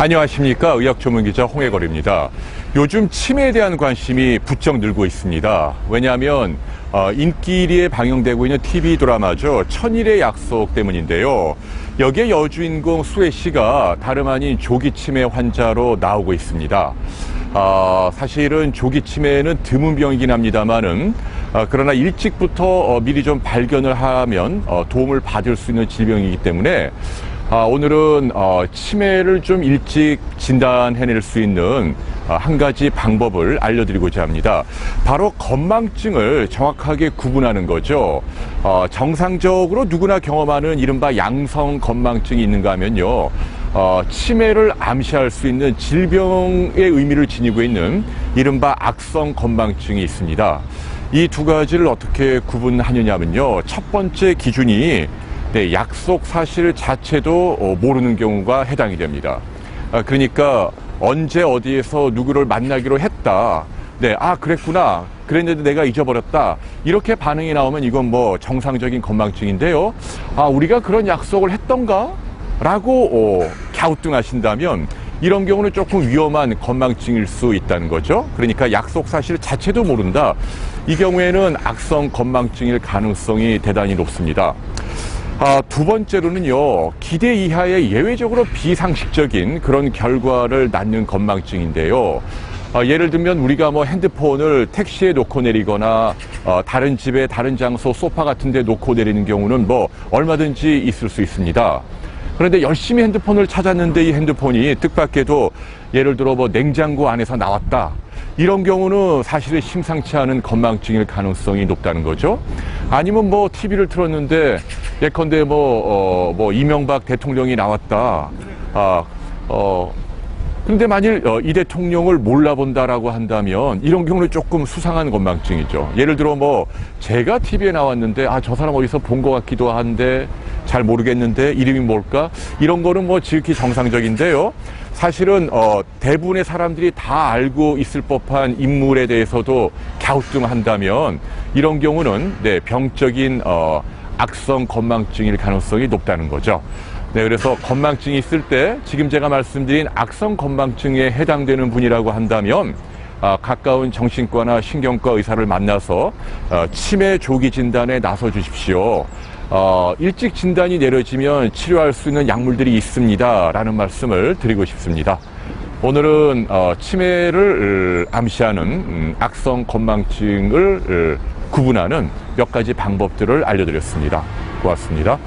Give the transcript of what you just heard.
안녕하십니까 의학 전문 기자 홍해걸입니다. 요즘 치매에 대한 관심이 부쩍 늘고 있습니다. 왜냐하면 어, 인기리에 방영되고 있는 TV 드라마죠 천일의 약속 때문인데요. 여기에 여주인공 수혜 씨가 다름 아닌 조기 치매 환자로 나오고 있습니다. 아, 사실은 조기 치매는 드문 병이긴 합니다만은 아, 그러나 일찍부터 어, 미리 좀 발견을 하면 어, 도움을 받을 수 있는 질병이기 때문에 아, 오늘은 어, 치매를 좀 일찍 진단해낼 수 있는 어, 한 가지 방법을 알려드리고자 합니다. 바로 건망증을 정확하게 구분하는 거죠. 어, 정상적으로 누구나 경험하는 이른바 양성 건망증이 있는가 하면요. 어, 치매를 암시할 수 있는 질병의 의미를 지니고 있는 이른바 악성 건망증이 있습니다. 이 두 가지를 어떻게 구분하느냐면요. 첫 번째 기준이 네, 약속 사실 자체도 어, 모르는 경우가 해당이 됩니다. 아, 그러니까 언제 어디에서 누구를 만나기로 했다. 네, 아, 그랬구나. 그랬는데 내가 잊어버렸다. 이렇게 반응이 나오면 이건 뭐 정상적인 건망증인데요. 아, 우리가 그런 약속을 했던가? 라고 어, 갸우뚱하신다면 이런 경우는 조금 위험한 건망증일 수 있다는 거죠. 그러니까 약속 사실 자체도 모른다. 이 경우에는 악성 건망증일 가능성이 대단히 높습니다. 아, 두 번째로는요, 기대 이하의 예외적으로 비상식적인 그런 결과를 낳는 건망증인데요. 아, 예를 들면 우리가 뭐 핸드폰을 택시에 놓고 내리거나 어, 다른 집에 다른 장소 소파 같은 데 놓고 내리는 경우는 뭐 얼마든지 있을 수 있습니다. 그런데 열심히 핸드폰을 찾았는데 이 핸드폰이 뜻밖에도 예를 들어 뭐 냉장고 안에서 나왔다. 이런 경우는 사실은 심상치 않은 건망증일 가능성이 높다는 거죠. 아니면 뭐 TV를 틀었는데 예컨대 뭐, 어, 뭐 이명박 대통령이 나왔다. 아, 어, 근데 만일 어, 이 대통령을 몰라본다라고 한다면 이런 경우는 조금 수상한 건망증이죠. 예를 들어 뭐 제가 TV에 나왔는데 아 저 사람 어디서 본 것 같기도 한데 잘 모르겠는데 이름이 뭘까? 이런 거는 뭐 지극히 정상적인데요. 사실은 어, 대부분의 사람들이 다 알고 있을 법한 인물에 대해서도 갸우뚱한다면 이런 경우는 네, 병적인 어, 악성 건망증일 가능성이 높다는 거죠. 네, 그래서 건망증이 있을 때 지금 제가 말씀드린 악성 건망증에 해당되는 분이라고 한다면 아, 가까운 정신과나 신경과 의사를 만나서 어, 치매 조기 진단에 나서 주십시오. 어, 일찍 진단이 내려지면 치료할 수 있는 약물들이 있습니다 라는 말씀을 드리고 싶습니다. 오늘은 어, 치매를 어, 암시하는 음, 악성 건망증을 어, 구분하는 몇 가지 방법들을 알려드렸습니다. 고맙습니다.